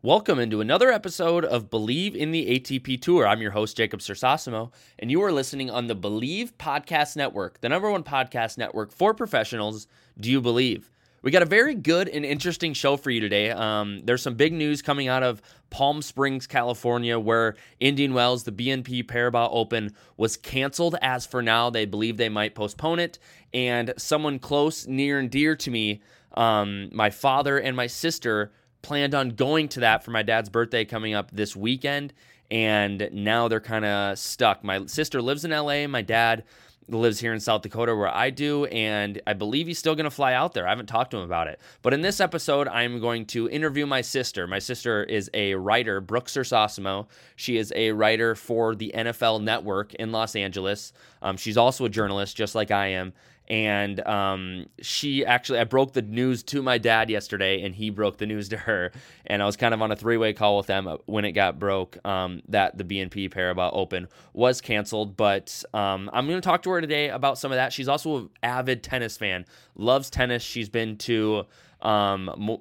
Welcome into another episode of Believe in the ATP Tour. I'm your host, Jacob Sersasimo, and you are listening on the Believe Podcast Network, the number one podcast network for professionals. Do you believe? We got a very good and interesting show for you today. Um, there's some big news coming out of Palm Springs, California, where Indian Wells, the BNP Paribas Open, was canceled as for now. They believe they might postpone it. And someone close, near, and dear to me, um, my father and my sister, planned on going to that for my dad's birthday coming up this weekend. And now they're kind of stuck. My sister lives in LA. My dad lives here in South Dakota where I do, and I believe he's still going to fly out there. I haven't talked to him about it. But in this episode, I'm going to interview my sister. My sister is a writer, Brooke Sersasimo. She is a writer for the NFL Network in Los Angeles. Um, she's also a journalist, just like I am and um, she actually i broke the news to my dad yesterday and he broke the news to her. And i was kind of on a three-way call with them when it got broke um, that the bnp paribas open was canceled. But um, i'm going to talk to her today about some of that. She's also an avid tennis fan loves tennis. She's been to um,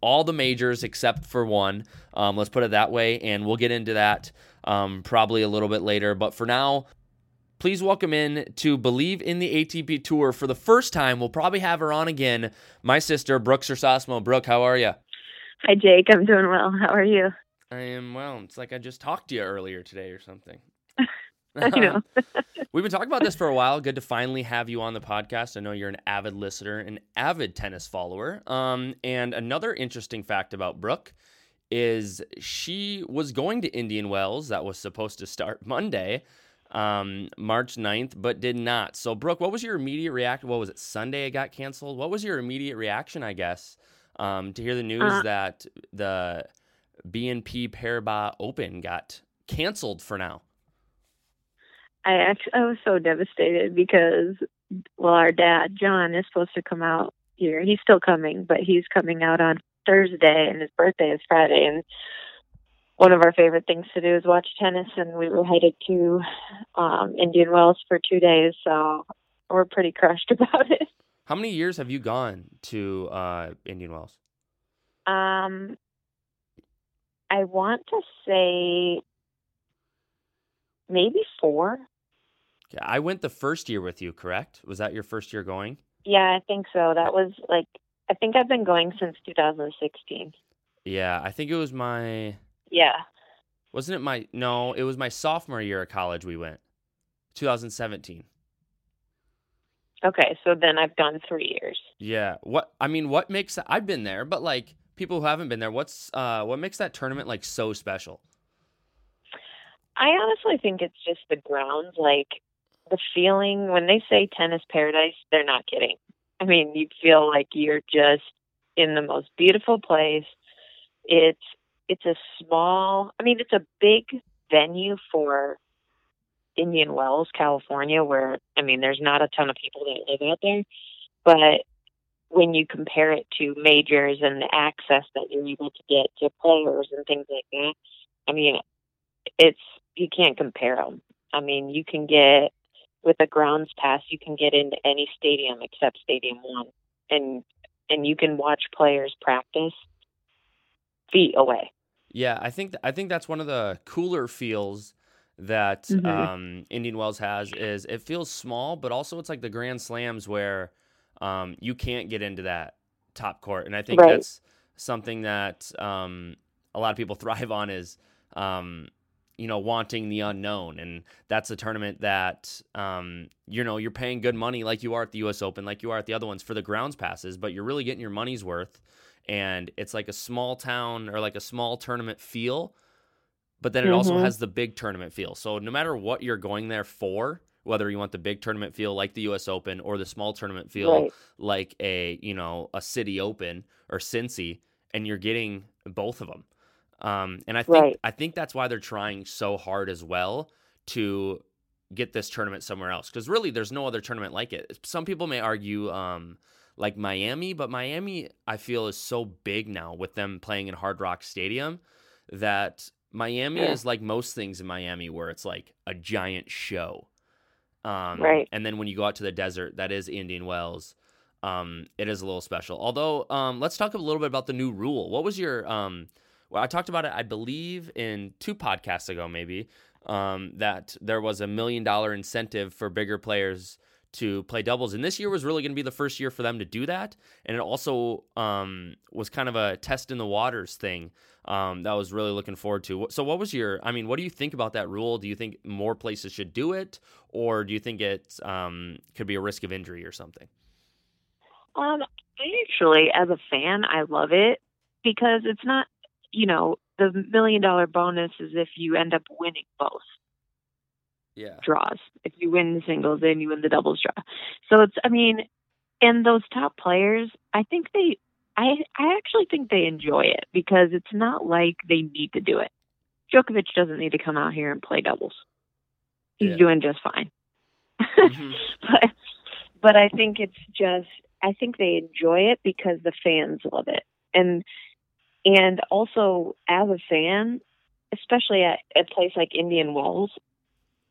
all the majors except for one um, let's put it that way. And we'll get into that um, probably a little bit later. But for now please welcome in to Believe in the ATP Tour for the first time. We'll probably have her on again. My sister, Brooke Sersasimo. Brooke, how are you? Hi, Jake. I'm doing well. How are you? I am well. It's like I just talked to you earlier today or something. I know. We've been talking about this for a while. Good to finally have you on the podcast. I know you're an avid listener, an avid tennis follower. Um, and another interesting fact about Brooke is she was going to Indian Wells. That was supposed to start Monday um, March 9th, but did not. So, Brooke, what was your immediate reaction? What was it? Sunday it got canceled. What was your immediate reaction, I guess, um, to hear the news uh, that the BNP Paribas Open got canceled for now? I actually I was so devastated because well, our dad John is supposed to come out here. He's still coming, but he's coming out on Thursday, and his birthday is Friday, and one of our favorite things to do is watch tennis, and we were headed to um, Indian Wells for two days, so we're pretty crushed about it. How many years have you gone to uh, Indian Wells? Um, I want to say maybe four. Yeah, I went the first year with you, correct? Was that your first year going? Yeah, I think so. That was like I think I've been going since 2016. Yeah, I think it was my yeah. Wasn't it my no? It was my sophomore year at college. We went, 2017. Okay, so then I've done three years. Yeah. What I mean, what makes I've been there, but like people who haven't been there, what's uh what makes that tournament like so special? I honestly think it's just the grounds, like the feeling when they say tennis paradise, they're not kidding. I mean, you feel like you're just in the most beautiful place. It's it's a small, I mean, it's a big venue for Indian Wells, California, where, I mean, there's not a ton of people that live out there. But when you compare it to majors and the access that you're able to get to players and things like that, I mean, it's, you can't compare them. I mean, you can get, with a grounds pass, you can get into any stadium except Stadium One. And, and you can watch players practice feet away. Yeah, I think th- I think that's one of the cooler feels that mm-hmm. um, Indian Wells has is it feels small, but also it's like the Grand Slams where um, you can't get into that top court, and I think right. that's something that um, a lot of people thrive on is um, you know wanting the unknown and that's a tournament that um, you know you're paying good money like you are at the us open like you are at the other ones for the grounds passes but you're really getting your money's worth and it's like a small town or like a small tournament feel but then it mm-hmm. also has the big tournament feel so no matter what you're going there for whether you want the big tournament feel like the US Open or the small tournament feel right. like a, you know, a city open or Cincy and you're getting both of them. Um, and I think right. I think that's why they're trying so hard as well to get this tournament somewhere else because really there's no other tournament like it. Some people may argue um, like Miami, but Miami I feel is so big now with them playing in Hard Rock Stadium that Miami yeah. is like most things in Miami where it's like a giant show. Um, right. And then when you go out to the desert, that is Indian Wells. Um, it is a little special. Although, um, let's talk a little bit about the new rule. What was your um, well, I talked about it, I believe, in two podcasts ago, maybe, um, that there was a million dollar incentive for bigger players to play doubles. And this year was really going to be the first year for them to do that. And it also um, was kind of a test in the waters thing um, that I was really looking forward to. So, what was your, I mean, what do you think about that rule? Do you think more places should do it? Or do you think it um, could be a risk of injury or something? Um, actually, as a fan, I love it because it's not you know, the million dollar bonus is if you end up winning both. Yeah. Draws. If you win the singles, then you win the doubles draw. So it's, I mean, and those top players, I think they, I, I actually think they enjoy it because it's not like they need to do it. Djokovic doesn't need to come out here and play doubles. He's yeah. doing just fine. Mm-hmm. but, but I think it's just, I think they enjoy it because the fans love it. And and also, as a fan, especially at a place like Indian Wells,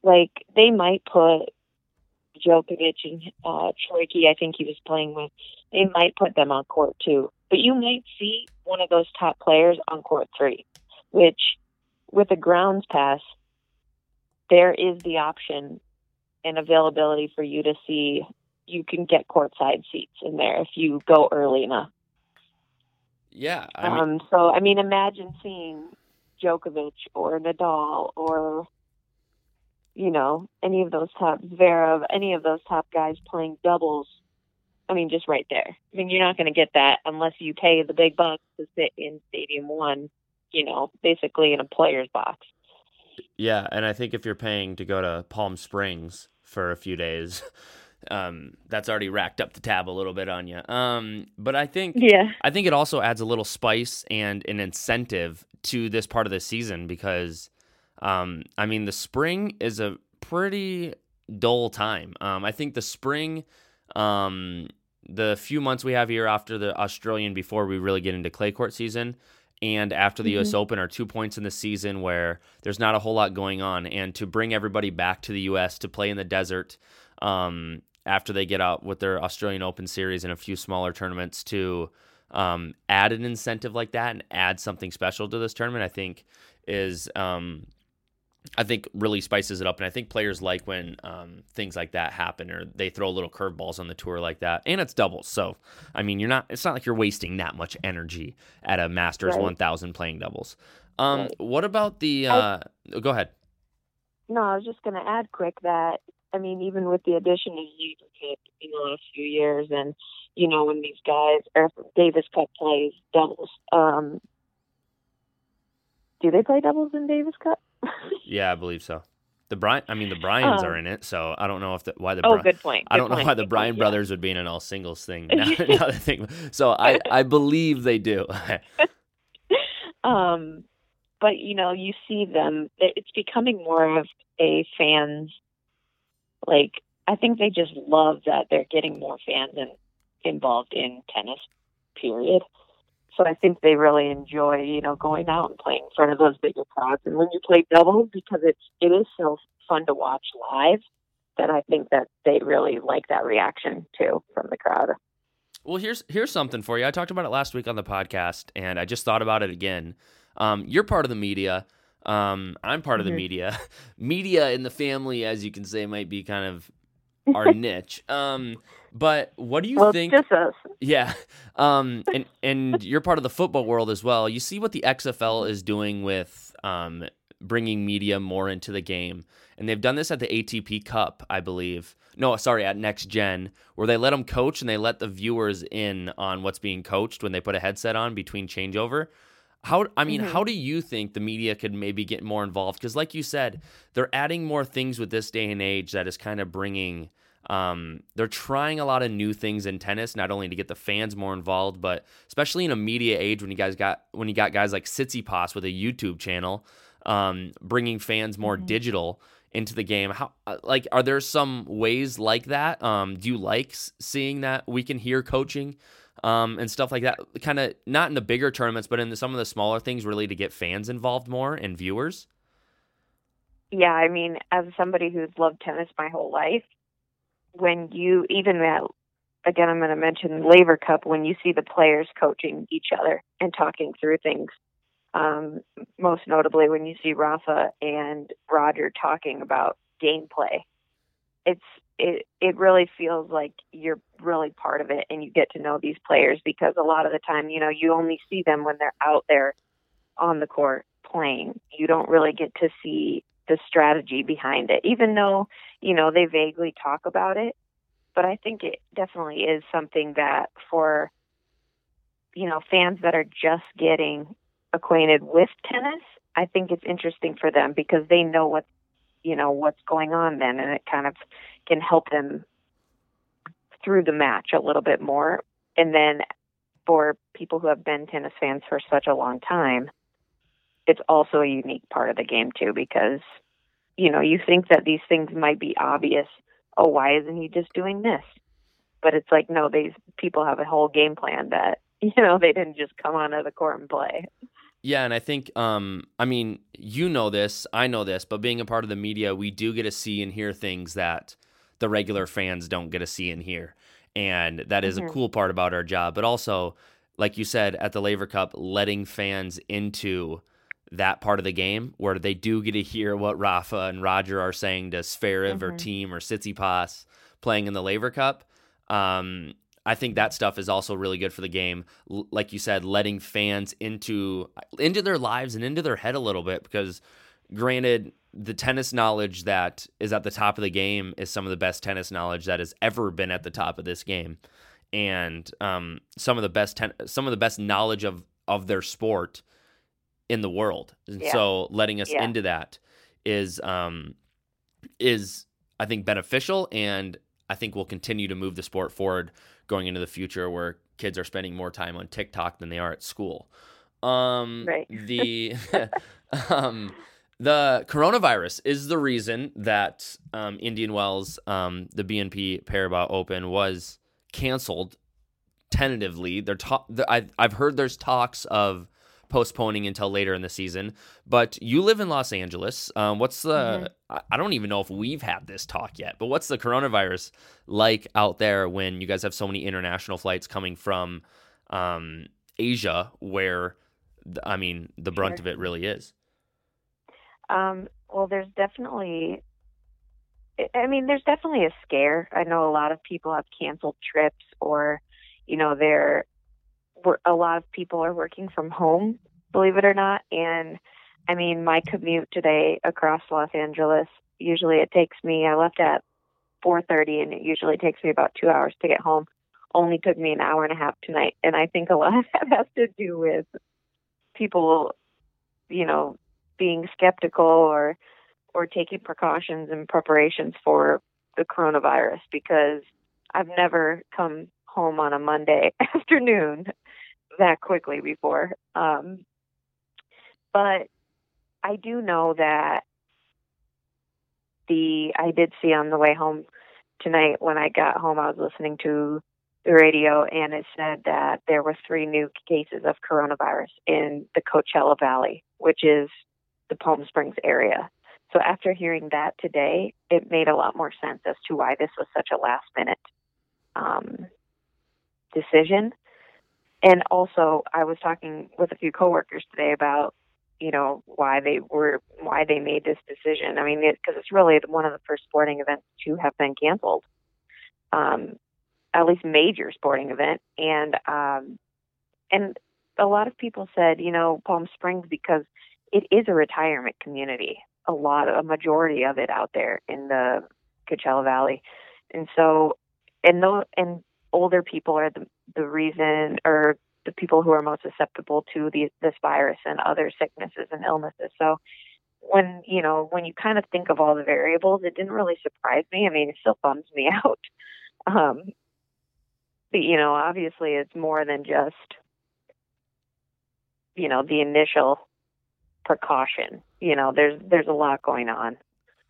like they might put Djokovic and uh, Troicki, I think he was playing with, they might put them on court too. But you might see one of those top players on court three, which with a grounds pass, there is the option and availability for you to see. You can get courtside seats in there if you go early enough. Yeah. I mean, um, so I mean, imagine seeing Djokovic or Nadal or you know any of those top Zverev, any of those top guys playing doubles. I mean, just right there. I mean, you're not going to get that unless you pay the big bucks to sit in Stadium One. You know, basically in a player's box. Yeah, and I think if you're paying to go to Palm Springs for a few days, um, that's already racked up the tab a little bit on you. Um, but I think yeah, I think it also adds a little spice and an incentive to this part of the season because, um, I mean, the spring is a pretty dull time. Um, I think the spring, um, the few months we have here after the Australian before we really get into clay court season. And after the mm-hmm. US Open are two points in the season where there's not a whole lot going on. And to bring everybody back to the US to play in the desert, um, after they get out with their Australian Open series and a few smaller tournaments to um, add an incentive like that and add something special to this tournament, I think is um, I think really spices it up. And I think players like when um, things like that happen or they throw little curveballs on the tour like that. And it's doubles. So, I mean, you're not, it's not like you're wasting that much energy at a Masters right. 1000 playing doubles. Um, right. What about the, uh, I, go ahead. No, I was just going to add quick that I mean, even with the addition of Laver Cup in the last few years, and you know when these guys or Davis Cup plays doubles, um, do they play doubles in Davis Cup? Yeah, I believe so. The Brian, I mean, the Bryans um, are in it, so I don't know if the, why the. Oh, Bri- good point. Good I don't point. know why the Bryan point, brothers would be in an all singles thing. Now, now thing. So I, I believe they do. um, but you know, you see them. It's becoming more of a fans like I think they just love that they're getting more fans in, involved in tennis. Period. So I think they really enjoy, you know, going out and playing in front of those bigger crowds. And when you play doubles, because it's it is so fun to watch live, that I think that they really like that reaction too from the crowd. Well, here's here's something for you. I talked about it last week on the podcast, and I just thought about it again. Um, you're part of the media. Um, I'm part of the mm-hmm. media. media in the family, as you can say, might be kind of our niche. Um, but what do you well, think? just us. Yeah, um, and and you're part of the football world as well. You see what the XFL is doing with um, bringing media more into the game, and they've done this at the ATP Cup, I believe. No, sorry, at Next Gen, where they let them coach and they let the viewers in on what's being coached when they put a headset on between changeover. How I mean, mm-hmm. how do you think the media could maybe get more involved? Because, like you said, they're adding more things with this day and age that is kind of bringing. Um, they're trying a lot of new things in tennis, not only to get the fans more involved, but especially in a media age when you guys got when you got guys like Tsitsipas with a YouTube channel, um, bringing fans more mm-hmm. digital into the game. How uh, like are there some ways like that? Um, do you like seeing that we can hear coaching um, and stuff like that. Kind of not in the bigger tournaments, but in the, some of the smaller things, really to get fans involved more and viewers. Yeah, I mean, as somebody who's loved tennis my whole life, when you even that again, I'm going to mention Laver Cup when you see the players coaching each other and talking through things. Um, most notably, when you see Rafa and Roger talking about gameplay, it's it it really feels like you're really part of it and you get to know these players because a lot of the time you know you only see them when they're out there on the court playing. You don't really get to see the strategy behind it even though you know they vaguely talk about it. But i think it definitely is something that for you know fans that are just getting acquainted with tennis i think it's interesting for them because they know what you know what's going on then and it kind of can help them through the match a little bit more. And then for people who have been tennis fans for such a long time, it's also a unique part of the game too because you know, you think that these things might be obvious. Oh, why isn't he just doing this? But it's like no, these people have a whole game plan that you know they didn't just come onto the court and play. Yeah, and I think, um, I mean, you know this, I know this, but being a part of the media, we do get to see and hear things that the regular fans don't get to see and hear. And that is mm-hmm. a cool part about our job. But also, like you said, at the Laver Cup, letting fans into that part of the game where they do get to hear what Rafa and Roger are saying to Zverev mm-hmm. or Thiem or Tsitsipas playing in the Laver Cup. Um, I think that stuff is also really good for the game. L- like you said, letting fans into into their lives and into their head a little bit because granted the tennis knowledge that is at the top of the game is some of the best tennis knowledge that has ever been at the top of this game, and um, some of the best ten- some of the best knowledge of of their sport in the world. And yeah. so letting us yeah. into that is um, is I think beneficial, and I think will continue to move the sport forward going into the future, where kids are spending more time on TikTok than they are at school. Um, right. the um, the coronavirus is the reason that um, Indian Wells, um, the BNP Paribas Open, was canceled tentatively. They're ta- I've, I've heard there's talks of postponing until later in the season. But you live in Los Angeles. Um, what's the? Mm-hmm. I don't even know if we've had this talk yet. But what's the coronavirus like out there when you guys have so many international flights coming from um, Asia, where I mean the brunt sure. of it really is. Um, well, there's definitely, I mean, there's definitely a scare. I know a lot of people have canceled trips or, you know, they're, a lot of people are working from home, believe it or not. And I mean, my commute today across Los Angeles, usually it takes me, I left at 4.30 and it usually takes me about two hours to get home. Only took me an hour and a half tonight. And I think a lot of that has to do with people, you know, being skeptical or or taking precautions and preparations for the coronavirus because I've never come home on a Monday afternoon that quickly before. Um, but I do know that the I did see on the way home tonight when I got home I was listening to the radio and it said that there were three new cases of coronavirus in the Coachella Valley, which is the Palm Springs area. So after hearing that today, it made a lot more sense as to why this was such a last minute um, decision. And also, I was talking with a few coworkers today about, you know, why they were why they made this decision. I mean, because it, it's really one of the first sporting events to have been canceled um, at least major sporting event, and um, and a lot of people said, you know, Palm Springs because it is a retirement community. A lot, of a majority of it out there in the Coachella Valley, and so and those and older people are the the reason or the people who are most susceptible to the, this virus and other sicknesses and illnesses. So when you know when you kind of think of all the variables, it didn't really surprise me. I mean, it still bums me out. Um, but you know, obviously, it's more than just you know the initial precaution. You know, there's there's a lot going on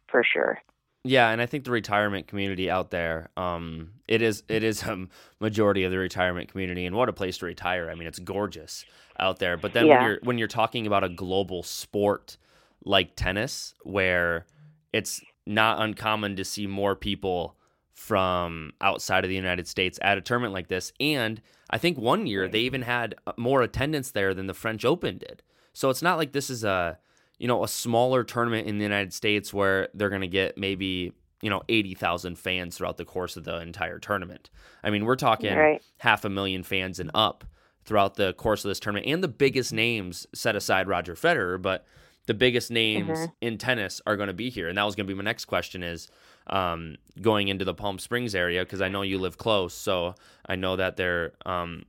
for sure. Yeah, and I think the retirement community out there, um, it is it is a majority of the retirement community, and what a place to retire. I mean, it's gorgeous out there. But then Yeah. when you're when you're talking about a global sport like tennis, where it's not uncommon to see more people from outside of the United States at a tournament like this, and I think one year they even had uh, more attendance there than the French Open did. So it's not like this is a you know a smaller tournament in the United States where they're going to get maybe you know 80,000 fans throughout the course of the entire tournament. I mean, we're talking Right. half a million fans and up throughout the course of this tournament and the biggest names set aside Roger Federer, but the biggest names Mhm. in tennis are going to be here. And that was going to be my next question is um, going into the Palm Springs area because I know you live close, so I know that there um,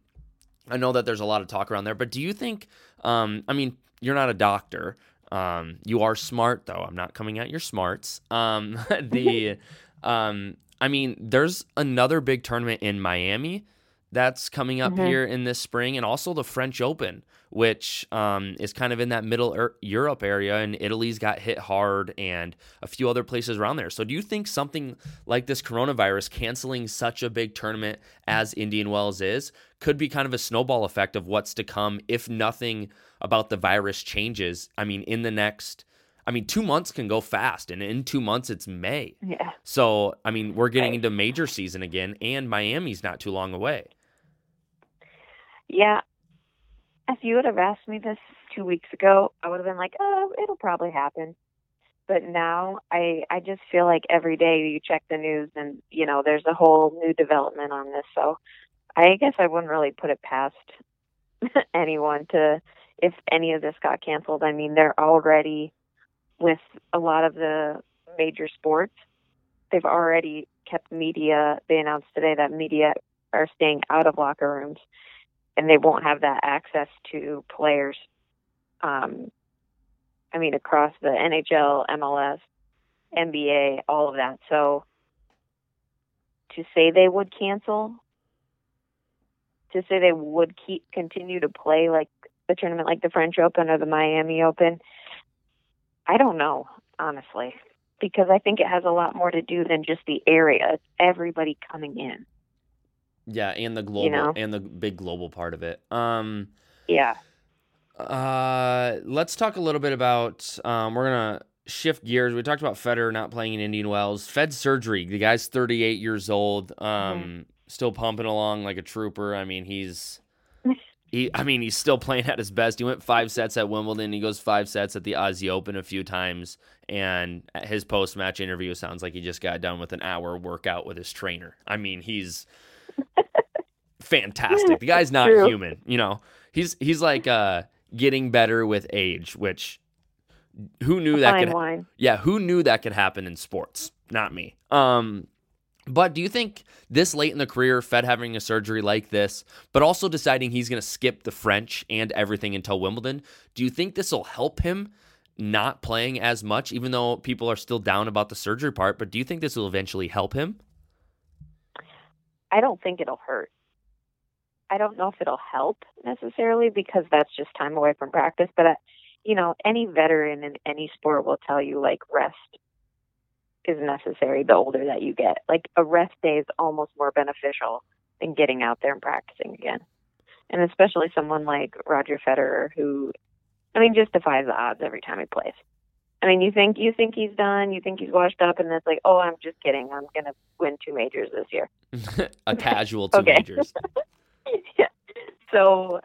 I know that there's a lot of talk around there, but do you think? Um, I mean, you're not a doctor. Um, you are smart, though. I'm not coming at your smarts. Um, the, um, I mean, there's another big tournament in Miami that's coming up Mhm. here in this spring, and also the French Open, which um, is kind of in that middle er- Europe area, and Italy's got hit hard, and a few other places around there. So, do you think something like this coronavirus canceling such a big tournament as Indian Wells is could be kind of a snowball effect of what's to come if nothing about the virus changes? I mean, in the next. I mean, two months can go fast, and in two months it's May. Yeah. So, I mean, we're getting Right. into major season again, and Miami's not too long away. Yeah. If you would have asked me this two weeks ago, I would have been like, "Oh, it'll probably happen." But now, I I just feel like every day you check the news, and you know, there's a whole new development on this. So, I guess I wouldn't really put it past anyone to, if any of this got canceled. I mean, they're already with a lot of the major sports. They've already kept media. They announced today that media are staying out of locker rooms and they won't have that access to players. Um, I mean, across the NHL, MLS, NBA, all of that. So to say they would cancel, to say they would keep continue to play like a tournament like the French Open or the Miami Open, I don't know honestly, because I think it has a lot more to do than just the area. Everybody coming in. Yeah, and the global know? and the big global part of it. Um, Yeah. uh, let's talk a little bit about. Um, we're gonna shift gears. We talked about Federer not playing in Indian Wells. Fed surgery. The guy's 38 years old. Um, still pumping along like a trooper. I mean, he's. He, I mean, he's still playing at his best. He went five sets at Wimbledon. He goes five sets at the Aussie Open a few times. And his post match interview sounds like he just got done with an hour workout with his trainer. I mean, he's fantastic. The guy's not True. human. You know, he's he's like uh, getting better with age. Which who knew that Fine could? wine. Yeah, who knew that could happen in sports? Not me. Um, but do you think this late in the career, Fed having a surgery like this, but also deciding he's going to skip the French and everything until Wimbledon, do you think this will help him not playing as much, even though people are still down about the surgery part? But do you think this will eventually help him? I don't think it'll hurt. I don't know if it'll help necessarily because that's just time away from practice. But, uh, you know, any veteran in any sport will tell you like rest is necessary the older that you get. Like a rest day is almost more beneficial than getting out there and practicing again. And especially someone like Roger Federer who, I mean, just defies the odds every time he plays. I mean, you think you think he's done, you think he's washed up, and it's like, oh, I'm just kidding. I'm gonna win two majors this year. a casual two majors. yeah. So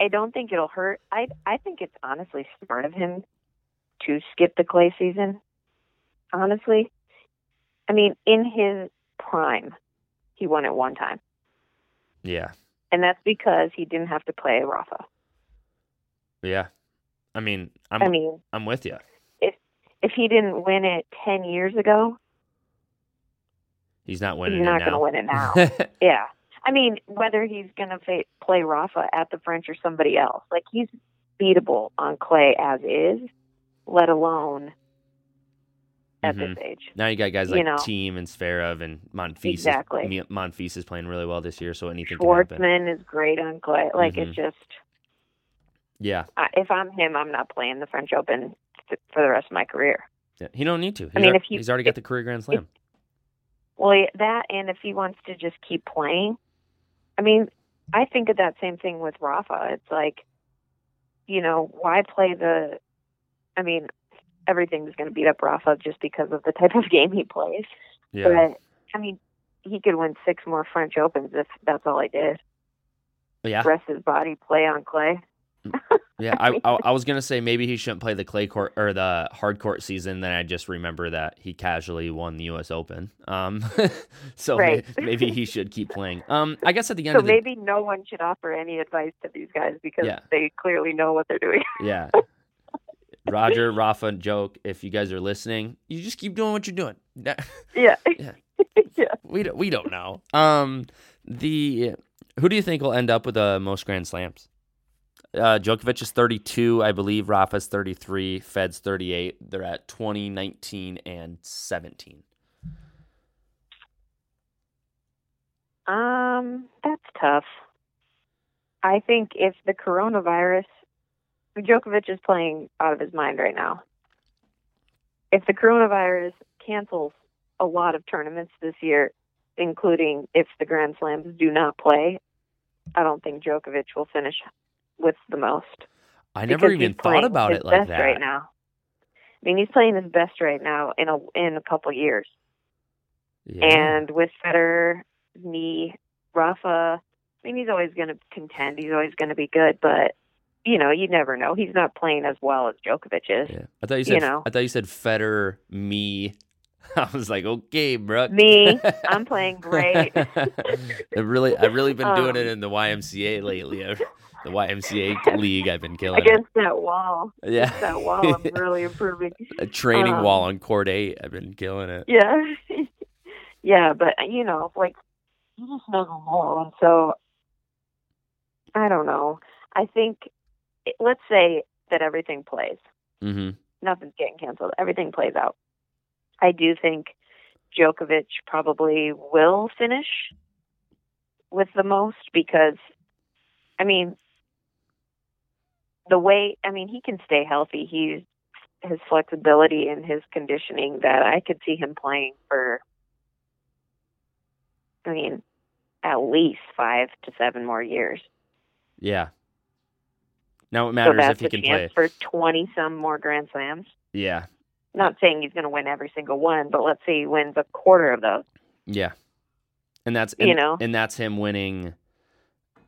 I don't think it'll hurt. I I think it's honestly smart of him to skip the clay season. Honestly, I mean, in his prime, He won it one time, Yeah. and that's because he didn't have to play Rafa. Yeah. I mean, I'm I mean, I'm with you. If he didn't win it ten years ago, He's not winning he's not going to win it now. yeah, I mean, whether he's going to fa- play Rafa at the French or somebody else, like he's beatable on clay as is, let alone at Mhm. this age. Now you got guys you like know. Thiem and Zverev and Monfils. Exactly. Is, Monfils is playing really well this year, so anything. Schwartzman is great on clay. Like Mhm. it's just, Yeah. I if I'm him, I'm not playing the French Open for the rest of my career. yeah. He don't need to. He's, I mean, al- if he- he's already got the career Grand Slam. Well, that and if he wants to just keep playing, I mean, I think of that same thing with Rafa. It's like, you know, why play the? I mean, everything's going to beat up Rafa just because of the type of game he plays. yeah. But I mean, he could win six more French Opens if that's all he did. yeah. Rest his body, play on clay. Yeah, I, I I was gonna say maybe he shouldn't play the clay court or the hard court season. Then I just remember that he casually won the U.S. Open. Um, so Right. maybe he should keep playing. Um, I guess at the end So of the So maybe no one should offer any advice to these guys because Yeah. they clearly know what they're doing. yeah, Roger, Rafa, Joke, if you guys are listening, you just keep doing what you're doing. Yeah. Yeah. yeah. we don't we don't know. Um, the who do you think will end up with the most Grand Slams? Uh, Djokovic is 32, I believe. Rafa's 33. Fed's 38. They're at 20, 19, and 17. Um, that's tough. I think if the coronavirus, Djokovic is playing out of his mind right now. If the coronavirus cancels a lot of tournaments this year, including if the Grand Slams do not play, I don't think Djokovic will finish with the most. I never even thought about it like that. right now. I mean, he's playing his best right now in a in a couple years. Yeah. And with Federer, me, Rafa, I mean, he's always going to contend. He's always going to be good, but you know, you never know. He's not playing as well as Djokovic is. yeah. I thought you you said know. I thought you said Federer, me. I was like, okay, Brooke. Me, I'm playing great. I really, I've really been doing it Um, in the YMCA lately. I've- The YMCA league, I've been killing. it. Against that wall, Yeah. against that wall, I'm really improving. A training um, wall on court eight. I've been killing it. Yeah, yeah, but you know, like you just know, and so I don't know. I think let's say that everything plays. Mm-hmm. nothing's getting canceled. Everything plays out. I do think Djokovic probably will finish with the most because, I mean, the way, I mean, he can stay healthy. He's his flexibility and his conditioning that I could see him playing for, I mean, at least five to seven more years. Yeah. Now it matters that's if he can play. for 20 some more Grand Slams. Yeah. Not saying he's going to win every single one, but let's say he wins a quarter of those. Yeah. And that's You know? and that's him winning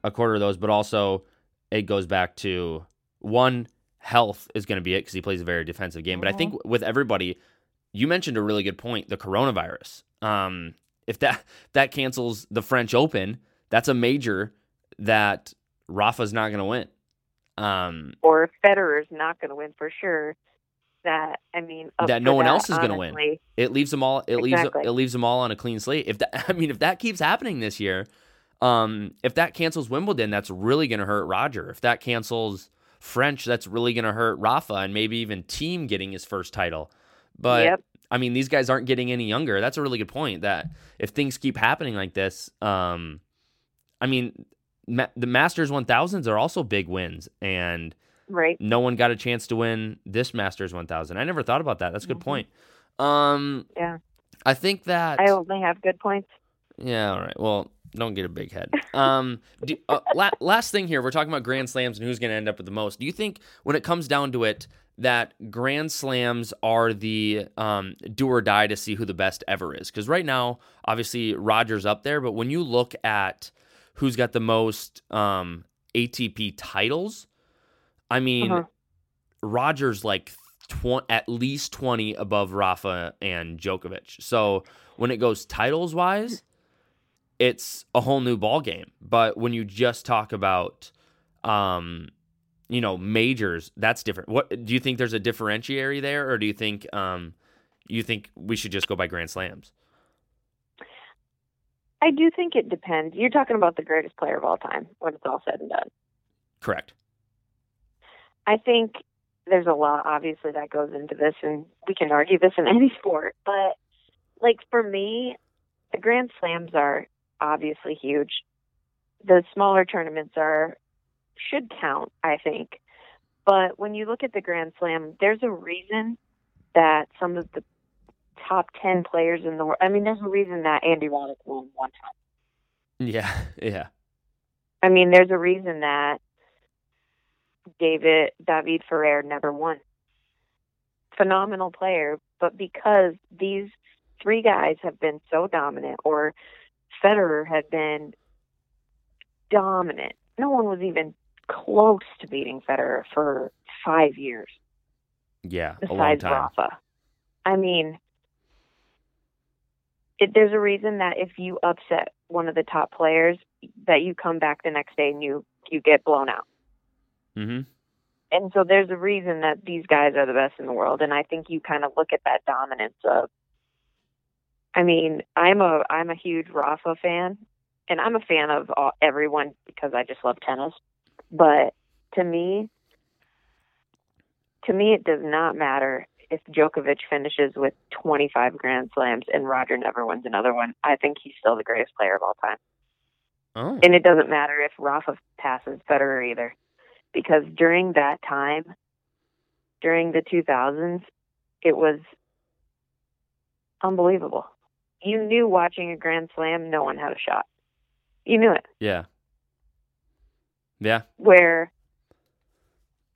a quarter of those, but also it goes back to one health is going to be it because he plays a very defensive game. But I Mm-hmm. think with everybody, you mentioned a really good point: the coronavirus. Um, if that that cancels the French Open, that's a major that Rafa's not going to win. Um, Or Federer's not going to win for sure. That I mean, That no one that, else is gonna win. it leaves them all. It Exactly. leaves it leaves them all on a clean slate. If that, I mean, if that keeps happening this year, um, if that cancels Wimbledon, that's really going to hurt Roger. If that cancels French, that's really going to hurt Rafa and maybe even Thiem getting his first title. But Yep. I mean, these guys aren't getting any younger. That's a really good point. That if things keep happening like this, um, I mean, ma- the Masters 1000s are also big wins, and Right. no one got a chance to win this Masters 1000. I never thought about that. That's a good Mhm. point. Um, Yeah. I think that. I only have good points. Yeah, all right. Well, don't get a big head. Um, do, uh, la- last thing here, we're talking about Grand Slams and who's going to end up with the most. Do you think, when it comes down to it, that Grand Slams are the um, do or die to see who the best ever is? Because right now, obviously, Rogers up there, but when you look at who's got the most um, ATP titles, I mean, Uh-huh. Rogers like tw- at least 20 above Rafa and Djokovic. So when it goes titles wise, it's a whole new ball game. But when you just talk about, um, you know, majors, that's different. What do you think? There's a differentiary there, or do you think, um, you think we should just go by Grand Slams? I do think it depends. You're talking about the greatest player of all time when it's all said and done. Correct. I think there's a lot obviously that goes into this and we can argue this in any sport, but like for me, the grand slams are obviously huge. The smaller tournaments are should count, I think. But when you look at the grand slam, there's a reason that some of the top 10 players in the world, I mean there's a reason that Andy Roddick won one time. Yeah, yeah. I mean, there's a reason that David David Ferrer never won. Phenomenal player, but because these three guys have been so dominant, or Federer had been dominant, no one was even close to beating Federer for five years. Yeah, a long Besides time. Rafa, I mean, it, there's a reason that if you upset one of the top players, that you come back the next day and you you get blown out. Mm-hmm. and so there's a reason that these guys are the best in the world. And i think you kind of look at that dominance of i mean i'm a i'm a huge rafa fan and i'm a fan of all, everyone because i just love tennis. But to me to me it does not matter if Djokovic finishes with 25 grand slams and Roger never wins another one. I think he's still the greatest player of all time. Oh, and it doesn't matter if Rafa passes Federer either, because during that time, during the 2000s, it was unbelievable. You knew watching a Grand Slam, no one had a shot. You knew it. yeah, yeah. Where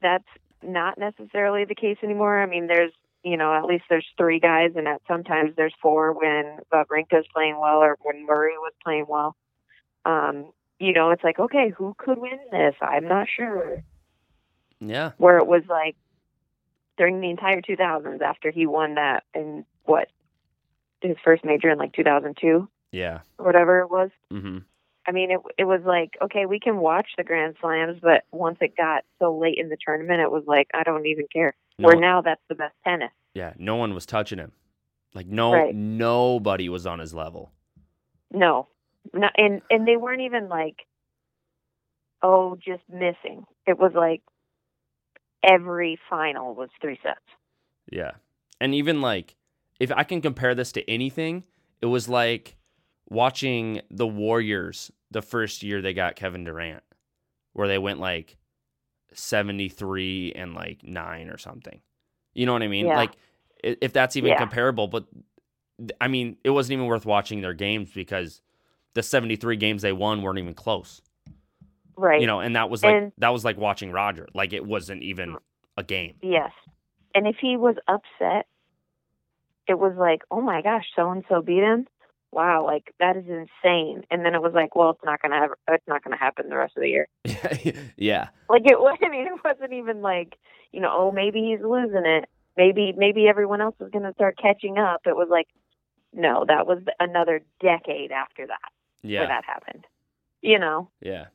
that's not necessarily the case anymore. I mean, there's you know at least there's three guys, and at sometimes there's four when Wawrinka's playing well or when Murray was playing well. Um, you know, it's like okay, who could win this? I'm not sure. Yeah. where it was like during the entire 2000s after he won that in what his first major in like 2002 Yeah. whatever it was. Mm-hmm. I mean, it it was like okay, we can watch the Grand Slams, but once it got so late in the tournament, it was like I don't even care. No, Where now that's the best tennis. yeah. No one was touching him. Like no, Right. nobody was on his level. No, no, and and they weren't even like, oh, just missing. It was like every final was three sets. Yeah. And even like, if I can compare this to anything, it was like watching the Warriors the first year they got Kevin Durant, where they went like 73 and like nine or something. You know what I mean? Yeah. Like, if that's even Yeah. comparable, but I mean, it wasn't even worth watching their games because the 73 games they won weren't even close. Right. You know, and that was like, And- that was like watching Roger. Like, it wasn't even mm. a game. Yes. And if he was upset, it was like, oh my gosh, so and so beat him. Wow, like that is insane. And then it was like, well, it's not gonna have, it's not gonna happen the rest of the year. yeah. Like it was. I mean, it wasn't even like, you know, oh maybe he's losing it. Maybe maybe everyone else is gonna start catching up. It was like, no, that was another decade after that Yeah. where that happened. You know. Yeah.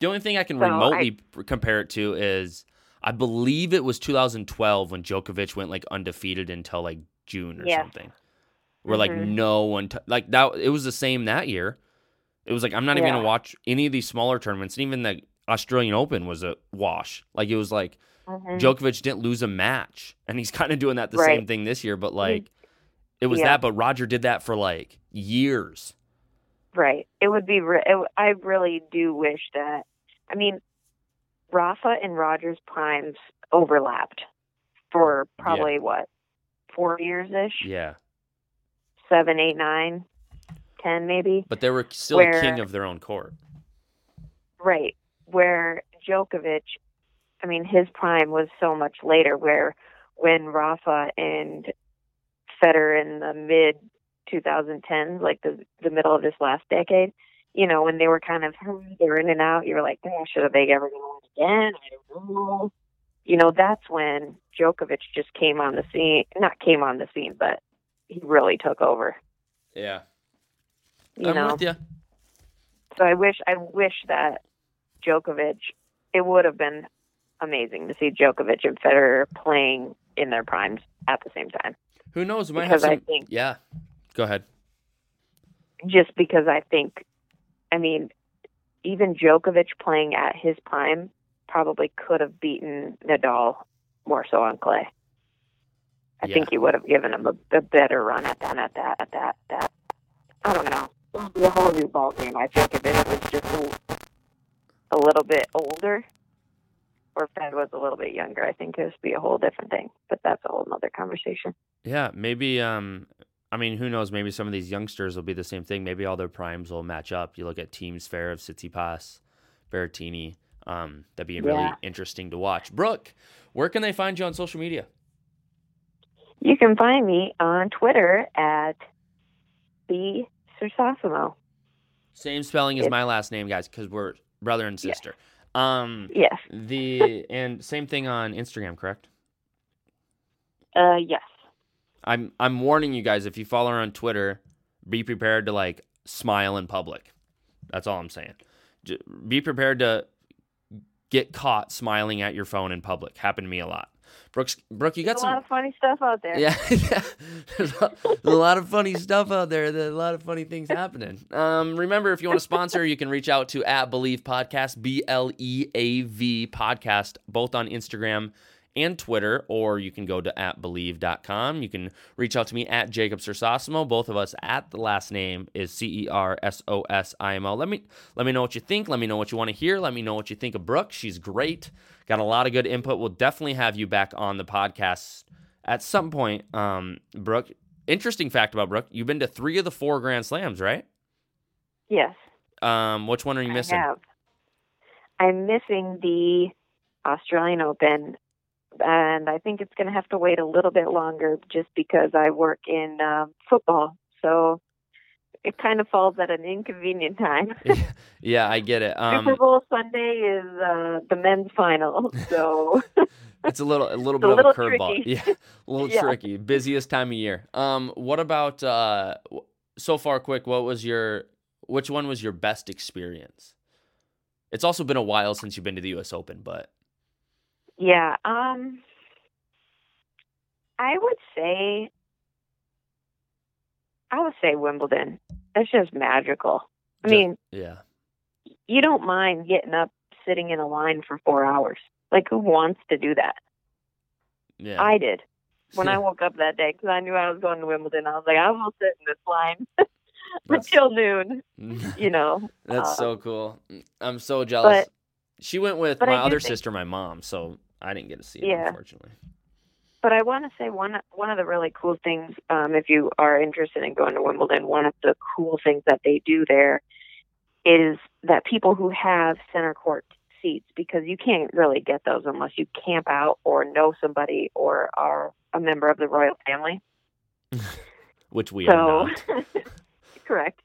The only thing I can So, remotely p- compare it to is I believe it was 2012 when Djokovic went like undefeated until like June or Yes. something. Where like Mhm. no one t- like that it was the same that year. It was like I'm not even Yeah. going to watch any of these smaller tournaments and even the Australian Open was a wash. Like it was like Mhm. Djokovic didn't lose a match and he's kind of doing that the Right. same thing this year but like it was Yeah. that but Roger did that for like years. Right. It would be. Re- it, I really do wish that. I mean, Rafa and Rogers' primes overlapped for probably what four years ish, Yeah. seven, eight, nine, ten, maybe. But they were still Where- king of their own court. Right. Where Djokovic, I mean, his prime was so much later. Where when Rafa and Federer in the mid 2010s, like the the middle of this last decade, you know, when they were kind of they were in and out, you were like, gosh, are they ever going to win again? I don't know. You know, that's when Djokovic just came on the scene. Not came on the scene, but he really took over. Yeah. You I'm know, with you. So I wish I wish that Djokovic. It would have been amazing to see Djokovic and Federer playing in their primes at the same time. Who knows? We might Because have I think- yeah. Go ahead. Just because I think, I mean, even Djokovic playing at his prime probably could have beaten Nadal more so on clay. I Yeah. think he would have given him a, a better run at that, at that, at that, that. I don't know. It would be a whole new ball game. I think if it was just a, a little bit older, or Fed was a little bit younger, I think it would be a whole different thing. But that's a whole nother conversation. Yeah, maybe. Um, I mean, who knows? Maybe some of these youngsters will be the same thing. Maybe all their primes will match up. You look at Thiem, Zverev Tsitsipas, Berrettini. Um, that'd be really Yeah. interesting to watch. Brooke, where can they find you on social media? You can find me on Twitter at Cersosimo. Same spelling as my last name, guys, because we're brother and sister. Um, Yes. the and same thing on Instagram, correct? Uh, yes. I'm I'm warning you guys if you follow her on Twitter, be prepared to like smile in public. That's all I'm saying. J- Be prepared to get caught smiling at your phone in public. Happened to me a lot. Brooks, Brooke, you got There's a some. lot of funny stuff out there. Yeah, yeah. There's a, a lot of funny stuff out there. There's a lot of funny things happening. Um, remember, if you want to sponsor, you can reach out to at Bleav Podcast, B L E A V Podcast, both on Instagram and Twitter, or you can go to at bleav.com. You can reach out to me at Jacob Cersosimo. Both of us at the last name is C E R S O S I M O. Let me let me know what you think. Let me know what you want to hear. Let me know what you think of Brooke. She's great. Got a lot of good input. We'll definitely have you back on the podcast at some point. Um, Brooke, interesting fact about Brooke, you've been to three of the four Grand Slams, right? Yes. Um, which one are you missing? I have. I'm missing the Australian Open, and I think it's going to have to wait a little bit longer just because I work in um, football. So it kind of falls at an inconvenient time. yeah, I get it. Super Um, Bowl Sunday is uh, the men's final, so it's a little a little bit a of a little curveball. Yeah, a little Yeah. tricky. Busiest time of year. Um, what about uh, so far? Quick, what was your which one was your best experience? It's also been a while since you've been to the U.S. Open, but yeah. Um, I would say, I would say Wimbledon. It's just magical. I mean, yeah, you don't mind getting up, sitting in a line for four hours. Like, who wants to do that? yeah. I did when I woke up that day because I knew I was going to Wimbledon. I was like, I will sit in this line until noon. You know, That's Um, so cool. I'm so jealous. but- she went with my other think- sister, my mom, so I didn't get to see it, Yeah. unfortunately. but I want to say one one of the really cool things, um, if you are interested in going to Wimbledon, one of the cool things that they do there is that people who have center court seats, because you can't really get those unless you camp out or know somebody or are a member of the royal family. Which we are not. correct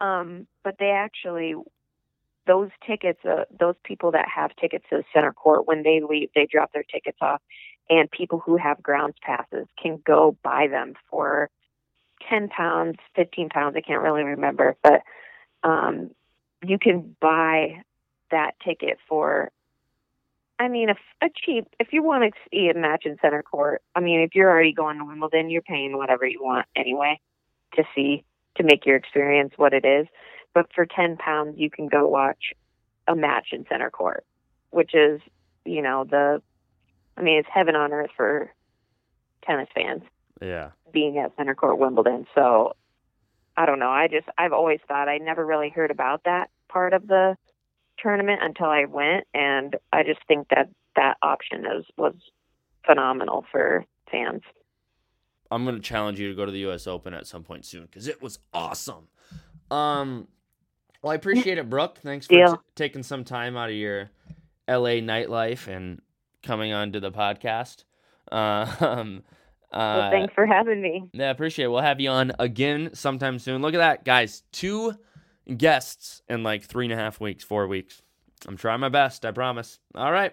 um but they actually those tickets uh, those people that have tickets to the center court when they leave they drop their tickets off and people who have grounds passes can go buy them for 10 pounds 15 pounds i can't really remember but um you can buy that ticket for I mean, if a cheap, if you want to see a match in center court, I mean, if you're already going to Wimbledon, you're paying whatever you want anyway to see to make your experience what it is. But for ten pounds, you can go watch a match in center court, which is, you know, the, I mean, it's heaven on earth for tennis fans Yeah. being at center court Wimbledon. So I don't know. I just I've always thought I never really heard about that part of the tournament until I went, and I just think that that option is was phenomenal for fans. I'm gonna challenge you to go to the U.S. Open at some point soon because it was awesome. Um, well, I appreciate it, Brooke. Thanks for t- taking some time out of your L.A. nightlife and coming on to the podcast. Uh, um, uh, Well, thanks for having me. Yeah, appreciate it. We'll have you on again sometime soon. Look at that, guys. Two guests in like three and a half weeks, four weeks. I'm trying my best, I promise. All right.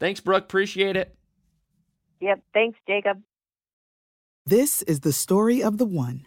Thanks, Brooke. Appreciate it. Yep. Thanks, Jacob. This is the story of the one.